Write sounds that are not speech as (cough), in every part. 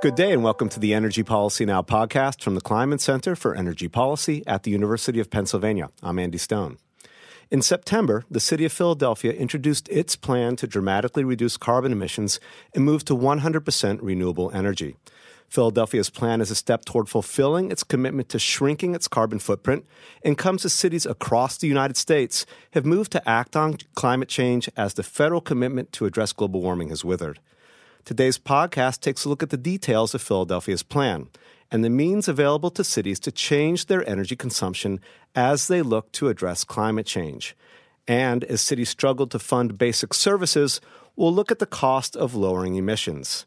Good day and welcome to the Energy Policy Now podcast from the Kleinman Center for Energy Policy at the University of Pennsylvania. I'm Andy Stone. In September, the city of Philadelphia introduced its plan to dramatically reduce carbon emissions and move to 100% renewable energy. Philadelphia's plan is a step toward fulfilling its commitment to shrinking its carbon footprint and comes as cities across the United States have moved to act on climate change as the federal commitment to address global warming has withered. Today's podcast takes a look at the details of Philadelphia's plan and the means available to cities to change their energy consumption as they look to address climate change. And as cities struggle to fund basic services, we'll look at the cost of lowering emissions.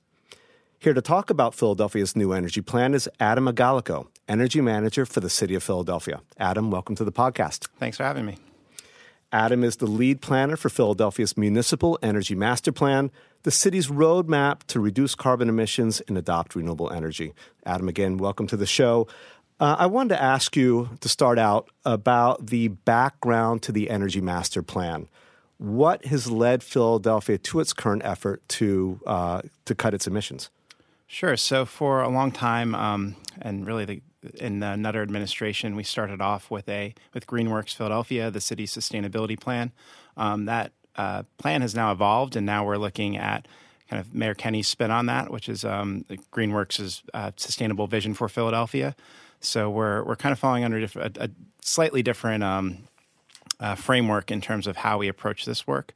Here to talk about Philadelphia's new energy plan is Adam Agalloco, Energy Manager for the City of Philadelphia. Adam, welcome to the podcast. Thanks for having me. Adam is the lead planner for Philadelphia's Municipal Energy Master Plan, the city's roadmap to reduce carbon emissions and adopt renewable energy. Adam, again, welcome to the show. Uh, I wanted to ask you to start out about the background to the Energy Master Plan. What has led Philadelphia to its current effort to uh, to cut its emissions? Sure. So for a long time, um, and really the in the Nutter administration, we started off with a with GreenWorks Philadelphia, the city's sustainability plan. Um, that uh, plan has now evolved, and now we're looking at kind of Mayor Kenney's spin on that, which is um, GreenWorks' uh, sustainable vision for Philadelphia. So we're we're kind of falling under a, a slightly different um, uh, framework in terms of how we approach this work.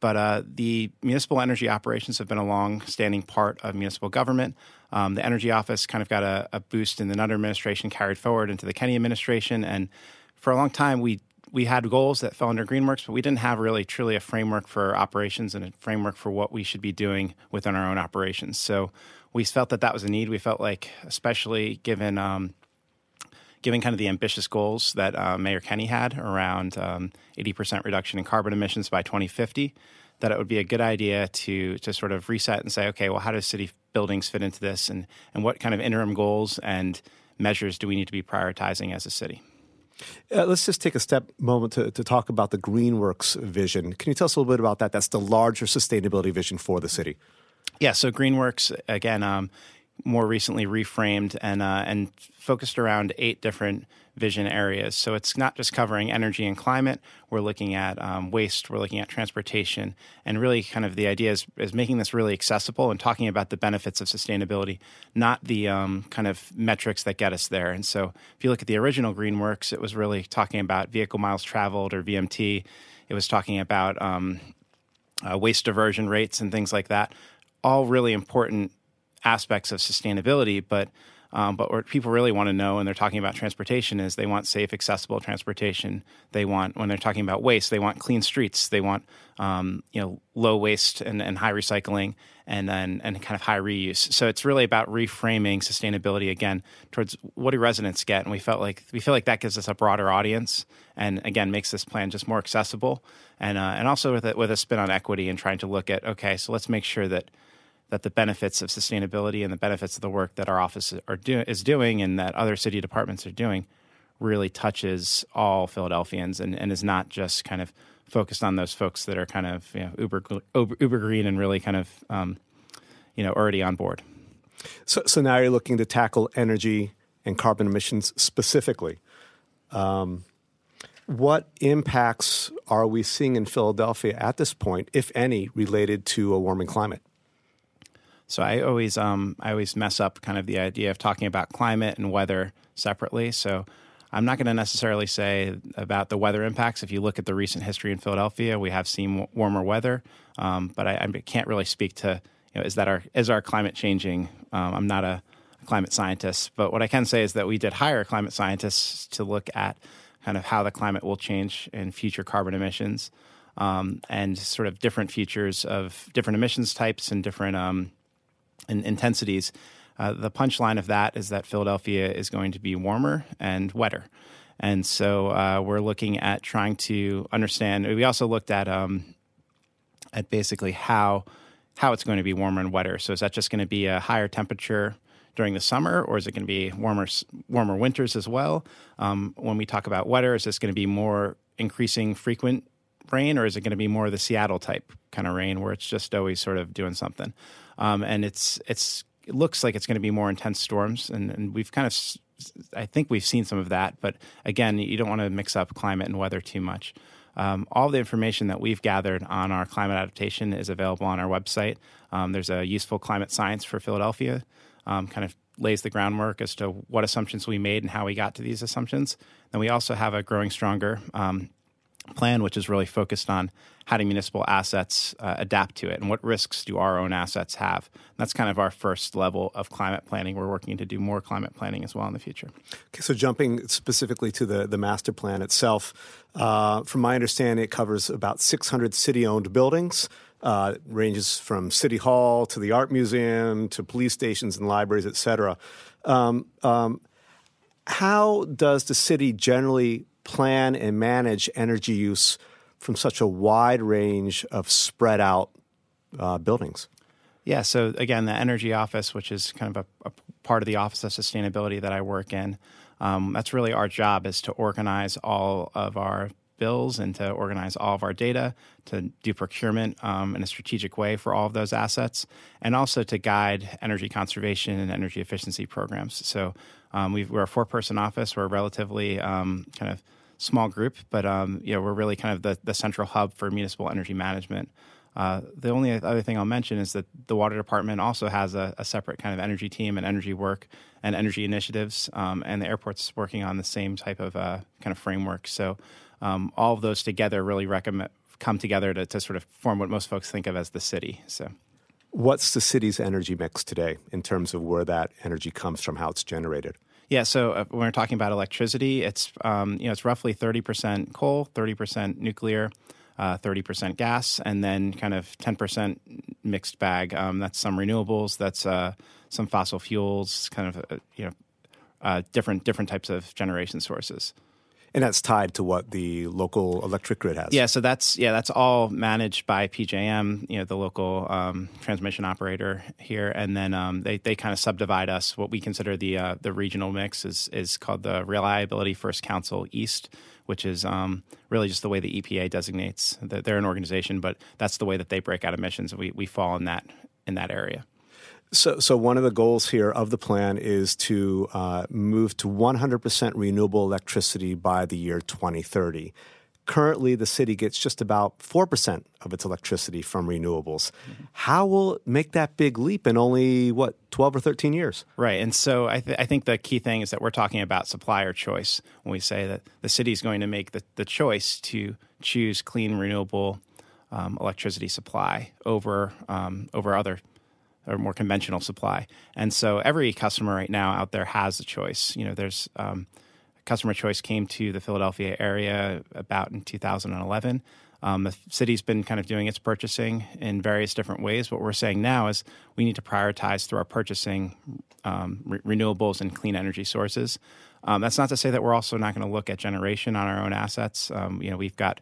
But uh, the municipal energy operations have been a long-standing part of municipal government. Um, the energy office kind of got a, a, boost in the Nutter administration, carried forward into the Kenney administration, and for a long time we we had goals that fell under GreenWorks, but we didn't have really truly a framework for operations and a framework for what we should be doing within our own operations. So we felt that that was a need. We felt like, especially given um, given kind of the ambitious goals that uh, Mayor Kenney had around um, 80% reduction in carbon emissions by 2050, that it would be a good idea to to sort of reset and say, okay, well, how do city buildings fit into this, and and what kind of interim goals and measures do we need to be prioritizing as a city? Uh, let's just take a step moment to, to talk about the GreenWorks vision. Can you tell us a little bit about that? That's the larger sustainability vision for the city. Yeah, so GreenWorks again, um, more recently reframed and uh, and focused around eight different vision areas. So it's not just covering energy and climate. We're looking at um, waste. We're looking at transportation, and really, kind of the idea is, is making this really accessible and talking about the benefits of sustainability, not the um, kind of metrics that get us there. And so, if you look at the original GreenWorks, it was really talking about vehicle miles traveled or VMT. It was talking about um, uh, waste diversion rates and things like that. All really important aspects of sustainability, but um, but what people really want to know when they're talking about transportation is they want safe, accessible transportation. They want, when they're talking about waste, they want clean streets. They want, um, you know, low waste and, and high recycling and then and kind of high reuse. So it's really about reframing sustainability again towards what do residents get, and we felt like we feel like that gives us a broader audience, and again makes this plan just more accessible, and uh, and also with a, with a spin on equity and trying to look at okay, so let's make sure that that the benefits of sustainability and the benefits of the work that our office are do, is doing and that other city departments are doing really touches all Philadelphians and, and is not just kind of focused on those folks that are kind of you know, uber, uber, uber green and really kind of um, you know already on board. So, so now you're looking to tackle energy and carbon emissions specifically. Um, what impacts are we seeing in Philadelphia at this point, if any, related to a warming climate? So I always um, I always mess up kind of the idea of talking about climate and weather separately. So I'm not going to necessarily say about the weather impacts. If you look at the recent history in Philadelphia, we have seen warmer weather, um, but I, I, can't really speak to you know, is that our is our climate changing? Um, I'm not a climate scientist, but what I can say is that we did hire climate scientists to look at kind of how the climate will change in future carbon emissions um, and sort of different features of different emissions types and different um, and intensities. Uh, the punchline of that is that Philadelphia is going to be warmer and wetter. And so uh, we're looking at trying to understand. We also looked at um, at basically how how it's going to be warmer and wetter. So is that just going to be a higher temperature during the summer, or is it going to be warmer warmer winters as well? Um, when we talk about wetter, is this going to be more increasing frequent rain, or is it going to be more of the Seattle type kind of rain where it's just always sort of doing something? Um, and it's it's it looks like it's going to be more intense storms, and, and we've kind of I think we've seen some of that, but again, you don't want to mix up climate and weather too much. Um, all the information that we've gathered on our climate adaptation is available on our website. Um, there's a useful climate science for Philadelphia, um, kind of lays the groundwork as to what assumptions we made and how we got to these assumptions. Then we also have a growing stronger um, plan, which is really focused on how do municipal assets uh, adapt to it and what risks do our own assets have. And that's kind of our first level of climate planning. We're working to do more climate planning as well in the future. Okay, so jumping specifically to the, the master plan itself, uh, from my understanding, it covers about 600 city owned buildings. Uh, ranges from city hall to the art museum to police stations and libraries, et cetera. Um, um, how does the city generally plan and manage energy use from such a wide range of spread out uh, buildings? Yeah, so again, the Energy Office, which is kind of a, a part of the Office of Sustainability that I work in, um, that's really our job is to organize all of our bills and to organize all of our data, to do procurement um, in a strategic way for all of those assets, and also to guide energy conservation and energy efficiency programs. So um, we are a four person office. We're a relatively um, kind of small group, but um, you know we're really kind of the, the central hub for municipal energy management. Uh, the only other thing I'll mention is that the water department also has a, a separate kind of energy team and energy work and energy initiatives, um, and the airport's working on the same type of uh, kind of framework. So um, all of those together really recommend come together to, to sort of form what most folks think of as the city. So. What's the city's energy mix today in terms of where that energy comes from, how it's generated? Yeah, so uh, when we're talking about electricity, it's um, you know it's roughly thirty percent coal, thirty percent nuclear, uh, thirty uh, percent gas, and then kind of ten percent mixed bag. Um, that's some renewables, that's uh, some fossil fuels, kind of uh, you know different different types of generation sources. And that's tied to what the local electric grid has. Yeah, so that's yeah, that's all managed by PJM, you know, the local um, transmission operator here, and then um, they they kind of subdivide us. What we consider the uh, the regional mix is is called the Reliability First Council East, which is um, really just the way the EPA designates. They're an organization, but that's the way that they break out emissions. We we fall in that in that area. So, so one of the goals here of the plan is to uh, move to 100% renewable electricity by the year 2030. Currently, the city gets just about 4% of its electricity from renewables. Mm-hmm. How will it make that big leap in only, what, 12 or 13 years? Right. And so I, th- I think the key thing is that we're talking about supplier choice when we say that the city is going to make the, the choice to choose clean, renewable um, electricity supply over, um, over other or more conventional supply. And so every customer right now out there has a choice. You know, there's um, customer choice came to the Philadelphia area about in 2011. Um, the city's been kind of doing its purchasing in various different ways. What we're saying now is we need to prioritize through our purchasing um, re- renewables and clean energy sources. Um, that's not to say that we're also not going to look at generation on our own assets. Um, you know, we've got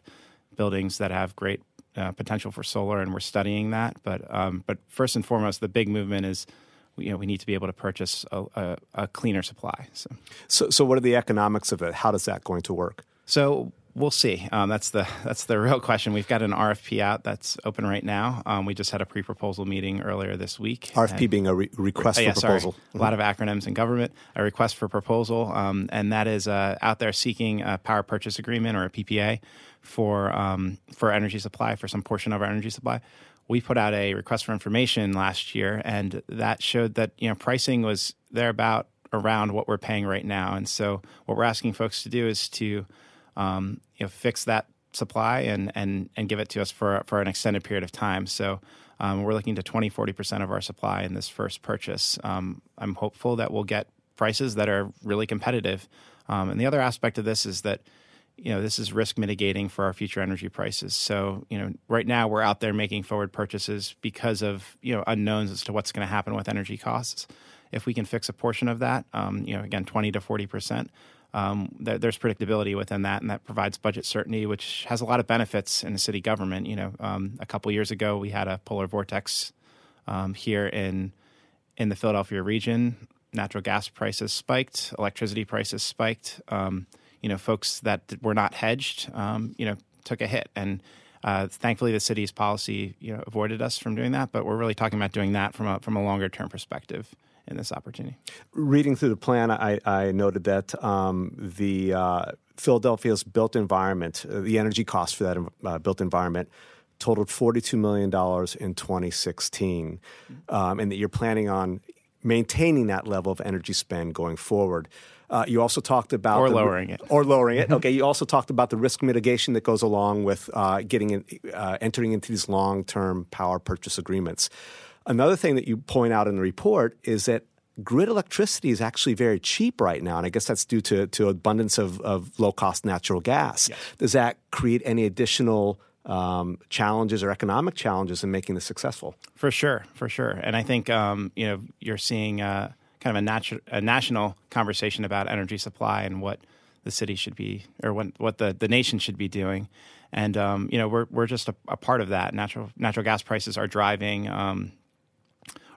buildings that have great uh, potential for solar, and we're studying that. But um, but first and foremost, the big movement is you know we need to be able to purchase a, a, a, cleaner supply. So. so so what are the economics of it? How does that going to work? So we'll see. Um, that's the that's the (laughs) real question. We've got an RFP out that's open right now. Um, we just had a pre-proposal meeting earlier this week. RFP and, being a re- request uh, yeah, for proposal. Mm-hmm. A lot of acronyms in government. A request for proposal, um, and that is uh, out there seeking a power purchase agreement or a PPA for um, for energy supply for some portion of our energy supply. We put out a request for information last year, and that showed that you know pricing was there about around what we're paying right now. And so, what we're asking folks to do is to um, you know fix that supply and and and give it to us for for an extended period of time. So. Um, we're looking to 20, 40% of our supply in this first purchase. Um, I'm hopeful that we'll get prices that are really competitive. Um, and the other aspect of this is that you know this is risk mitigating for our future energy prices so you know right now we're out there making forward purchases because of you know unknowns as to what's going to happen with energy costs if we can fix a portion of that um, you know again 20 to 40 percent um, there, there's predictability within that and that provides budget certainty which has a lot of benefits in the city government. You know um, a couple years ago we had a polar vortex um, here in in the philadelphia region. Natural gas prices spiked electricity prices spiked. Um, you know, folks that were not hedged, um, you know, took a hit. And Uh, thankfully, the city's policy you know avoided us from doing that, but we're really talking about doing that from a from a longer term perspective in this opportunity. Reading through the plan, I, I noted that um, the uh, Philadelphia's built environment, uh, the energy cost for that uh, built environment, totaled $42 million in 2016, um, and that you're planning on maintaining that level of energy spend going forward. Uh, you also talked about or the, lowering it, or lowering it. (laughs) Okay. You also talked about the risk mitigation that goes along with uh, getting in, uh, entering into these long-term power purchase agreements. Another thing that you point out in the report is that grid electricity is actually very cheap right now, and I guess that's due to to abundance of, of low cost natural gas. Yes. Does that create any additional um, challenges or economic challenges in making this successful? For sure, for sure. And I think um, you know you're seeing uh, kind of a, natu- a national conversation about energy supply and what the city should be or what what the, the nation should be doing. And um, you know we're we're just a, a, part of that. Natural natural gas prices are driving um,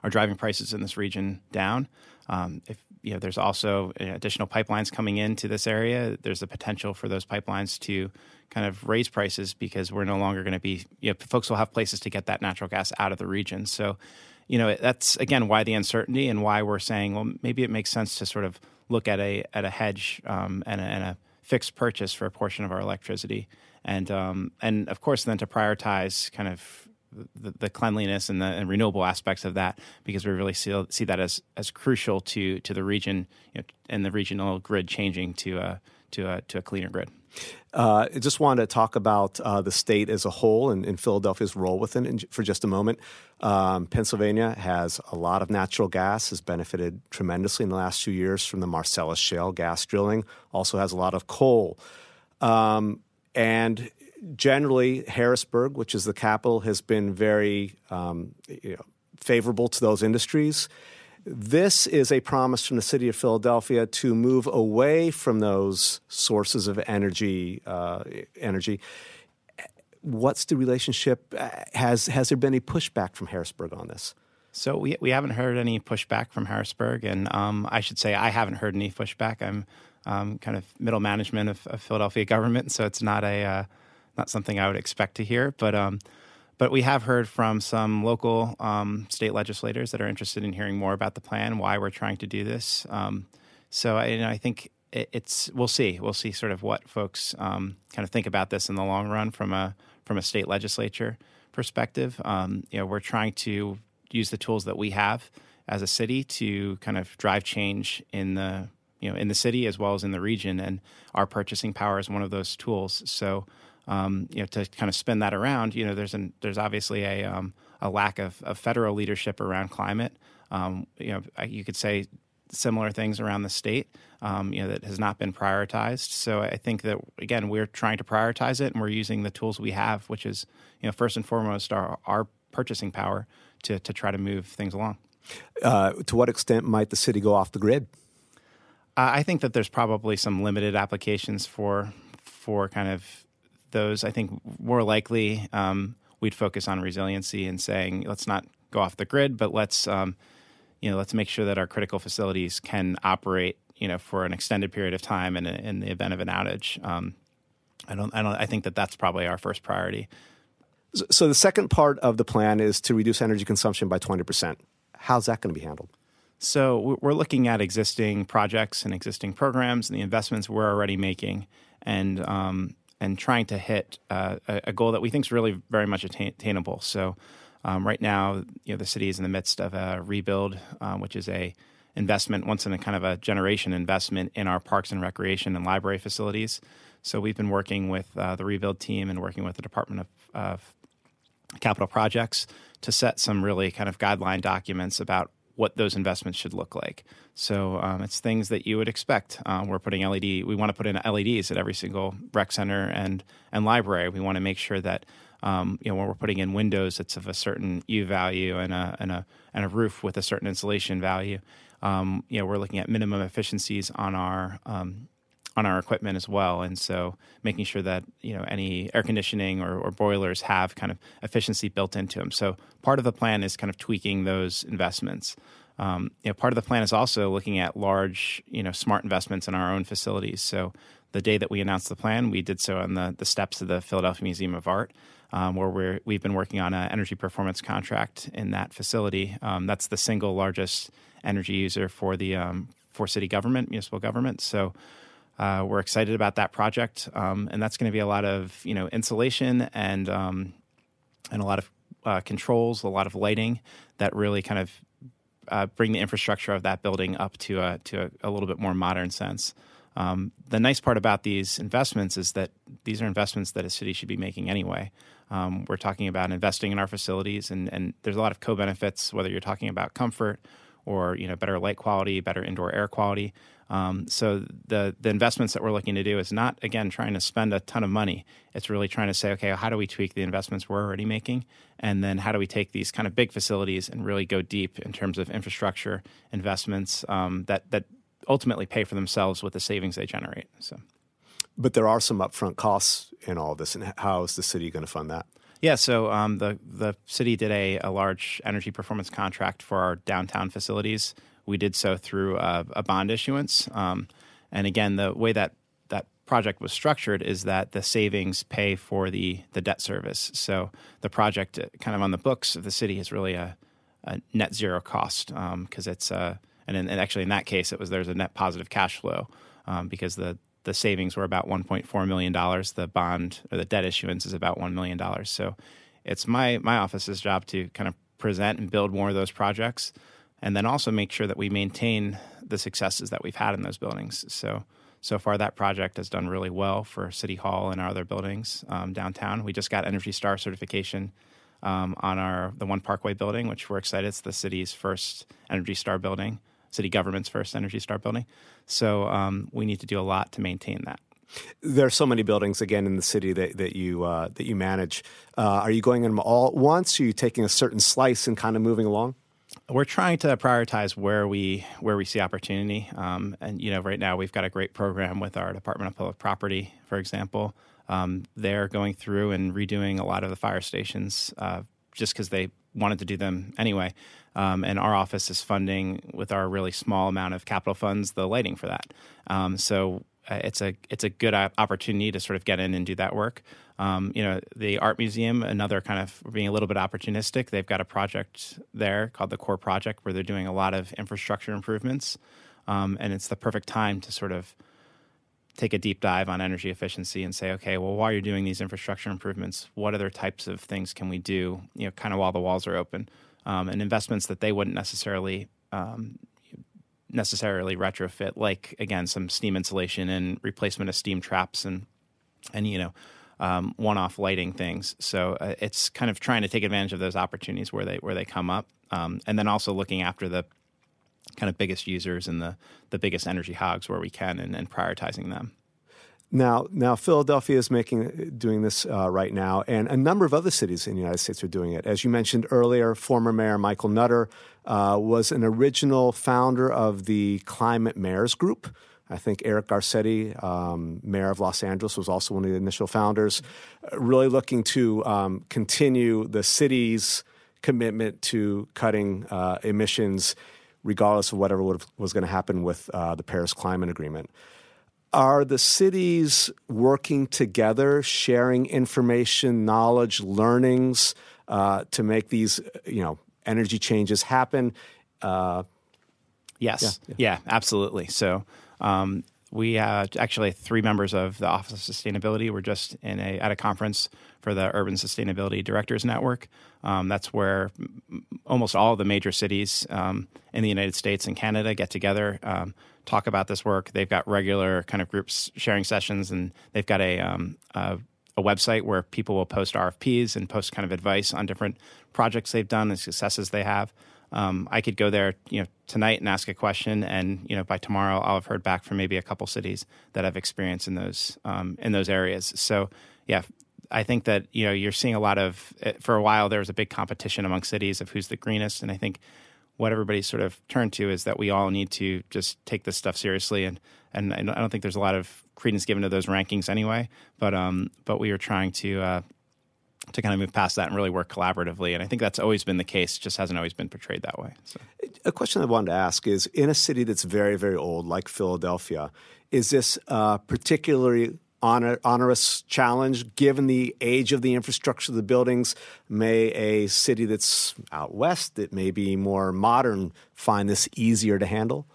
are driving prices in this region down. Um, if you know, there's also additional pipelines coming into this area. There's the potential for those pipelines to kind of raise prices because we're no longer going to be. You know, folks will have places to get that natural gas out of the region. So, you know, that's again why the uncertainty and why we're saying, well, maybe it makes sense to sort of look at a at a hedge um, and, a, and, a, fixed purchase for a portion of our electricity, and um, and of course then to prioritize kind of the, the cleanliness and the and renewable aspects of that because we really see, see that as as crucial to to the region you know, and the regional grid changing to a to a to a cleaner grid. Uh, I just wanted to talk about uh, the state as a whole and, and Philadelphia's role within it for just a moment. Um, Pennsylvania has a lot of natural gas, has benefited tremendously in the last few years from the Marcellus shale gas drilling, also has a lot of coal. Um, and generally, Harrisburg, which is the capital, has been very um, you know, favorable to those industries. This is a promise from the city of Philadelphia to move away from those sources of energy. Uh, energy. What's the relationship? Has has there been any pushback from Harrisburg on this? So we we haven't heard any pushback from Harrisburg, and um, I should say I haven't heard any pushback. I'm um, kind of middle management of, of, Philadelphia government, so it's not a uh, not something I would expect to hear. But um, but we have heard from some local um, state legislators that are interested in hearing more about the plan, why we're trying to do this. Um, so I, you know, I think it, it's we'll see we'll see sort of what folks um, kind of think about this in the long run from a from a state legislature perspective. Um, you know, we're trying to use the tools that we have as a city to kind of drive change in the you know in the city as well as in the region, and our purchasing power is one of those tools. So um, you know, to kind of spin that around, you know, there's an, there's obviously a um, a lack of, of, federal leadership around climate. Um, you know, you could say similar things around the state, um, you know, that has not been prioritized. So I think that again, we're trying to prioritize it, and we're using the tools we have, which is, you know, first and foremost our, our purchasing power to to try to move things along. Uh, to what extent might the city go off the grid? Uh, I think that there's probably some limited applications for for kind of those, I think more likely um, we'd focus on resiliency and saying let's not go off the grid, but let's um, you know let's make sure that our critical facilities can operate you know for an extended period of time in, in the event of an outage. Um, I don't I don't I think that that's probably our first priority. So the second part of the plan is to reduce energy consumption by twenty percent. How's that going to be handled? So we're looking at existing projects and existing programs and the investments we're already making, and um, and trying to hit uh, a, a, goal that we think is really very much attainable. So, um, right now, you know, the city is in the midst of a rebuild, uh, which is a investment once in a kind of a generation investment in our parks and recreation and library facilities. So we've been working with uh, the rebuild team and working with the Department of, of Capital Projects to set some really kind of guideline documents about what those investments should look like. So um, it's things that you would expect. Um, we're putting LED. We want to put in LEDs at every single rec center and and library. We want to make sure that um, you know when we're putting in windows, it's of a certain U value and a and a and a roof with a certain insulation value. Um, you know we're looking at minimum efficiencies on our um, on our equipment as well. And so making sure that, you know, any air conditioning or, or, boilers have kind of efficiency built into them. So part of the plan is kind of tweaking those investments. Um, you know, part of the plan is also looking at large, you know, smart investments in our own facilities. So the day that we announced the plan, we did so on the, the steps of the Philadelphia Museum of Art, um, where we're, we've been working on an energy performance contract in that facility. Um, that's the single largest energy user for the um, for city government, municipal government. So uh, we're excited about that project, um, and that's going to be a lot of you know insulation and um, and a lot of uh, controls, a lot of lighting that really kind of uh, bring the infrastructure of that building up to a to a, a little bit more modern sense. Um, the nice part about these investments is that these are investments that a city should be making anyway. Um, we're talking about investing in our facilities, and, and there's a lot of co-benefits, whether you're talking about comfort or you know better light quality, better indoor air quality. Um, so the the investments that we're looking to do is not again trying to spend a ton of money. It's really trying to say, okay, how do we tweak the investments we're already making, and then how do we take these kind of big facilities and really go deep in terms of infrastructure investments um, that that ultimately pay for themselves with the savings they generate. So, but there are some upfront costs in all this, and how is the city going to fund that? Yeah, so um, the the city did a, a large energy performance contract for our downtown facilities we did so through a, a bond issuance. Um, and again, the way that that project was structured is that the savings pay for the the debt service. So the project, uh, kind of on the books of the city, is really a, a net zero cost because um, it's uh, and, in, and actually in that case, it was there's a net positive cash flow um, because the the savings were about 1.4 million dollars. The bond or the debt issuance is about one million dollars. So it's my my office's job to kind of present and build more of those projects and then also make sure that we maintain the successes that we've had in those buildings. So, so far, that project has done really well for City Hall and our other buildings um, downtown. We just got Energy Star certification um, on our the One Parkway building, which we're excited. It's the city's first Energy Star building, city government's first Energy Star building. So um, we need to do a lot to maintain that. There are so many buildings again in the city that, that you uh, that you manage. Uh, are you going in them all at once? Are you taking a certain slice and kind of moving along? We're trying to prioritize where we where we see opportunity. Um, and you know, right now we've got a great program with our Department of Public Property, for example. Um, they're going through and redoing a lot of the fire stations uh, just because they wanted to do them anyway. Um, and our office is funding with our really small amount of capital funds the lighting for that. Um, so it's a it's a good opportunity to sort of get in and do that work. Um, you know, the art museum, another kind of being a little bit opportunistic. They've got a project there called the Core Project where they're doing a lot of infrastructure improvements, um, and it's the perfect time to sort of take a deep dive on energy efficiency and say, okay, well, while you're doing these infrastructure improvements, what other types of things can we do? You know, kind of while the walls are open, um, and investments that they wouldn't necessarily um, necessarily retrofit, like again some steam insulation and replacement of steam traps and and you know um, one-off lighting things. So uh, it's kind of trying to take advantage of those opportunities where they where they come up, um, and then also looking after the kind of biggest users and the the biggest energy hogs where we can, and, and prioritizing them. Now, now Philadelphia is making doing this uh, right now, and a number of other cities in the United States are doing it. As you mentioned earlier, former Mayor Michael Nutter uh, was an original founder of the Climate Mayors Group. I think Eric Garcetti, um, mayor of Los Angeles, was also one of the initial founders, uh, really looking to um, continue the city's commitment to cutting uh, emissions, regardless of whatever was going to happen with uh, the Paris Climate Agreement. Are the cities working together, sharing information, knowledge, learnings uh, to make these, you know, energy changes happen? Uh, yes, yeah, yeah. yeah, absolutely. So um, we uh, actually three members of the Office of Sustainability were just in a at a conference for the Urban Sustainability Directors Network. Um, that's where almost all the major cities um, in the United States and Canada get together, um, talk about this work. They've got regular kind of groups sharing sessions, and they've got a, um, a a website where people will post RFPs and post kind of advice on different projects they've done and successes they have. Um, I could go there, you know, tonight and ask a question, and you know, by tomorrow I'll have heard back from maybe a couple cities that have experience in those um, in those areas. So, yeah, I think that you know you're seeing a lot of. Eh, for a while, there was a big competition among cities of who's the greenest, and I think what everybody's sort of turned to is that we all need to just take this stuff seriously, and and I don't think there's a lot of credence given to those rankings anyway. But um, but we are trying to. Uh, to kind of move past that and really work collaboratively. And I think that's always been the case, just hasn't always been portrayed that way. So. A question I wanted to ask is in a city that's very, very old, like Philadelphia, is this uh, particularly honor, onerous challenge given the age of the infrastructure of the buildings? May a city that's out west that may be more modern find this easier to handle?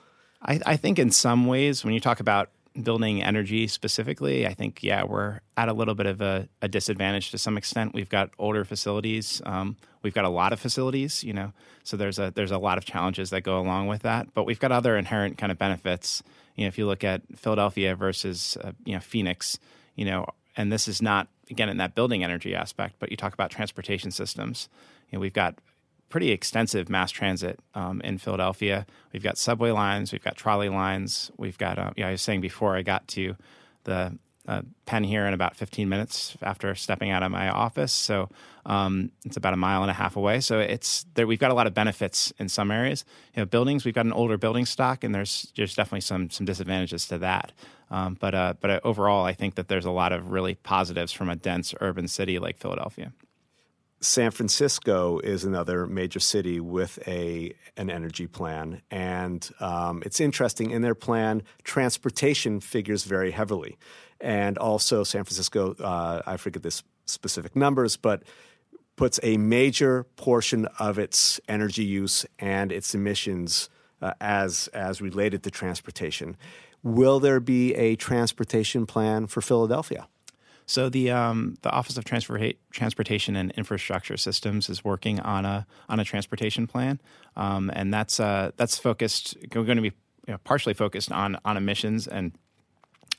I, I think in some ways, when you talk about building energy specifically, I think yeah, we're at a little bit of a, a disadvantage to some extent. We've got older facilities. Um, we've got a lot of facilities, you know, so there's a there's a lot of challenges that go along with that. But we've got other inherent kind of benefits. You know, if you look at Philadelphia versus uh, you know Phoenix, you know, and this is not again in that building energy aspect, but you talk about transportation systems. You know, we've got pretty extensive mass transit um, in Philadelphia. We've got subway lines, we've got trolley lines, we've got. Uh, yeah, I was saying before I got to the uh, Penn here in about 15 minutes after stepping out of my office. So um, it's about a mile and a half away. So it's there. We've got a lot of benefits in some areas. You know, buildings. We've got an older building stock, and there's there's definitely some some disadvantages to that. Um, but uh, but overall, I think that there's a lot of really positives from a dense urban city like Philadelphia. San Francisco is another major city with a an energy plan, and um, it's interesting. In their plan, transportation figures very heavily, and also San Francisco. Uh, I forget the specific numbers, but puts a major portion of its energy use and its emissions uh, as as related to transportation. Will there be a transportation plan for Philadelphia? So the um, the Office of Transportation and Infrastructure Systems is working on a on a transportation plan, um, and that's uh, that's focused. Going to be you know, partially focused on on emissions and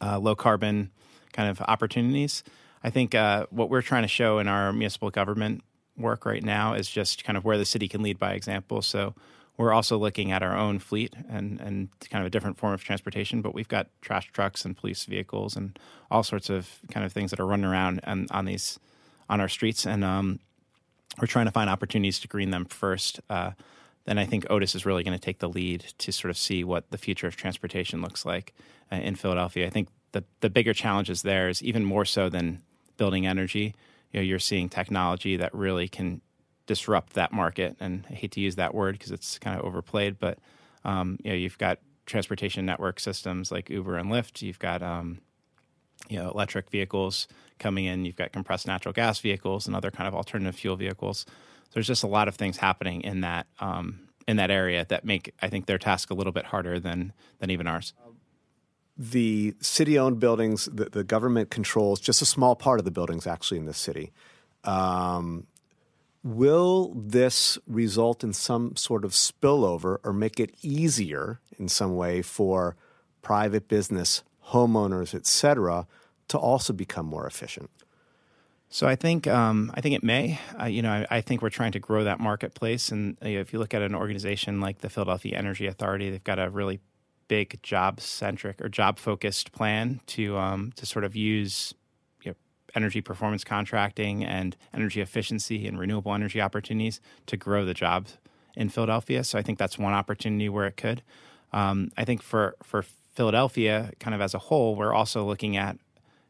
uh, low carbon kind of opportunities. I think uh, what we're trying to show in our municipal government work right now is just kind of where the city can lead by example. So we're also looking at our own fleet and, and kind of a different form of transportation, but we've got trash trucks and police vehicles and all sorts of kind of things that are running around and on these on our streets, and um, we're trying to find opportunities to green them first. Uh, then I think Otis is really going to take the lead to sort of see what the future of transportation looks like uh, in Philadelphia. I think the the bigger challenges there is even more so than building energy. You know, you're seeing technology that really can disrupt that market. And I hate to use that word because it's kind of overplayed, but um, you know, you've got transportation network systems like Uber and Lyft. You've got um, you know electric vehicles coming in. You've got compressed natural gas vehicles and other kind of alternative fuel vehicles. There's just a lot of things happening in that um, in that area that make I think their task a little bit harder than than even ours. The city-owned buildings, the, the government controls just a small part of the buildings actually in this city. Um, Will this result in some sort of spillover or make it easier in some way for private business, homeowners, et cetera, to also become more efficient? So I think um, I think it may. Uh, you know, I, I, think we're trying to grow that marketplace, and uh, if you look at an organization like the Philadelphia Energy Authority, they've got a really big job centric or job focused plan to um, to sort of use energy performance contracting and energy efficiency and renewable energy opportunities to grow the jobs in Philadelphia. So I think that's one opportunity where it could. Um, I think for for Philadelphia, kind of as a whole, we're also looking at,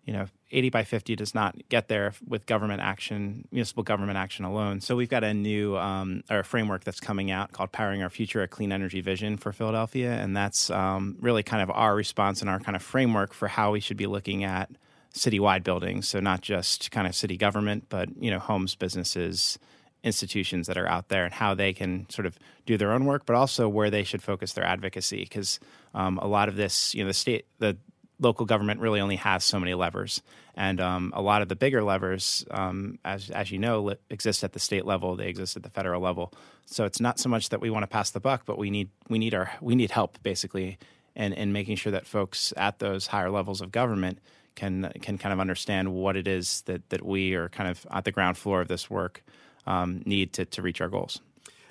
you know, 80 by 50 does not get there with government action, municipal government action alone. So we've got a new um, or a framework that's coming out called Powering Our Future, a clean energy vision for Philadelphia, and that's um, really kind of our response and our kind of framework for how we should be looking at citywide buildings. So not just kind of city government, but you know homes, businesses, institutions that are out there, and how they can sort of do their own work, but also where they should focus their advocacy. Because um, a lot of this, you know, the state, the local government really only has so many levers, and um, a lot of the bigger levers, um, as as you know, exist at the state level. They exist at the federal level. So it's not so much that we want to pass the buck, but we need we need our we need help basically, in in making sure that folks at those higher levels of government can can kind of understand what it is that that we are kind of at the ground floor of this work um, need to to reach our goals.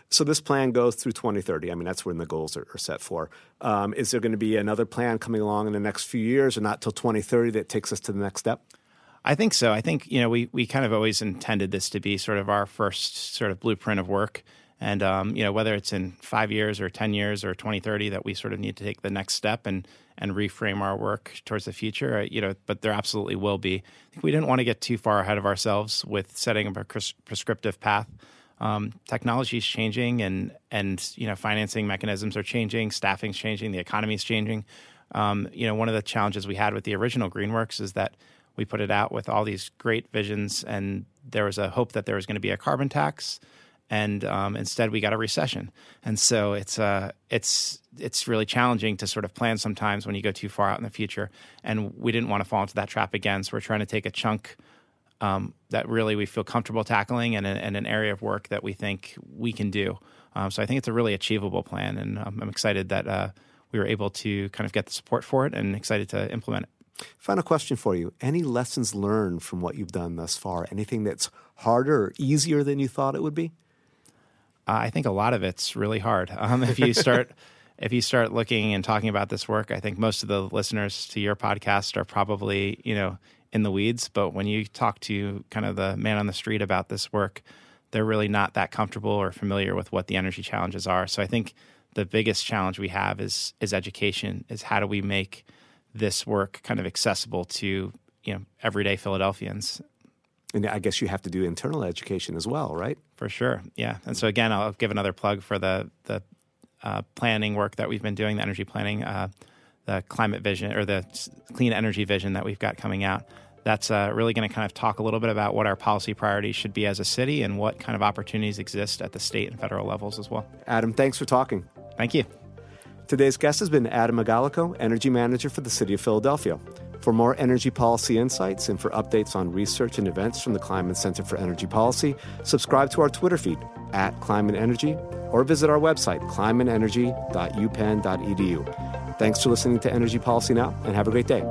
So this plan goes through 2030. I mean, that's when the goals are, are set for. Um, is there going to be another plan coming along in the next few years, or not till 2030 that takes us to the next step? I think so. I think you know we we kind of always intended this to be sort of our first sort of blueprint of work, and um, you know whether it's in five years or ten years or 2030 that we sort of need to take the next step and and reframe our work towards the future. Uh, you know, but there absolutely will be. we didn't want to get too far ahead of ourselves with setting a pres- prescriptive path. Um, technology is changing, and and you know, financing mechanisms are changing, staffing's changing, the economy is changing. Um, you know, one of the challenges we had with the original GreenWorks is that we put it out with all these great visions, and there was a hope that there was going to be a carbon tax and um, instead we got a recession. And so it's uh, it's it's really challenging to sort of plan sometimes when you go too far out in the future. And we didn't want to fall into that trap again, so we're trying to take a chunk um, that really we feel comfortable tackling and, and, an area of work that we think we can do. Um, so I think it's a really achievable plan, and um, I'm excited that uh, we were able to kind of get the support for it, and excited to implement it. Final question for you. Any lessons learned from what you've done thus far? Anything that's harder or easier than you thought it would be? Uh, I think a lot of it's really hard. Um, if you start (laughs) if you start looking and talking about this work, I think most of the listeners to your podcast are probably you know in the weeds. But when you talk to kind of the man on the street about this work, they're really not that comfortable or familiar with what the energy challenges are. So I think the biggest challenge we have is is education. Is how do we make this work kind of accessible to you know everyday Philadelphians and I guess you have to do internal education as well, right? For sure, yeah. And so again, I'll give another plug for the the uh, planning work that we've been doing, the energy planning, uh, the climate vision or the clean energy vision that we've got coming out. That's uh, really going to kind of talk a little bit about what our policy priorities should be as a city and what kind of opportunities exist at the state and federal levels as well. Adam, thanks for talking. Thank you. Today's guest has been Adam Agalloco, Energy Manager for the City of Philadelphia. For more energy policy insights and for updates on research and events from the Kleinman Center for Energy Policy, subscribe to our Twitter feed at Kleinman Energy or visit our website, kleinmanenergy.upenn.edu. Thanks for listening to Energy Policy Now and have a great day.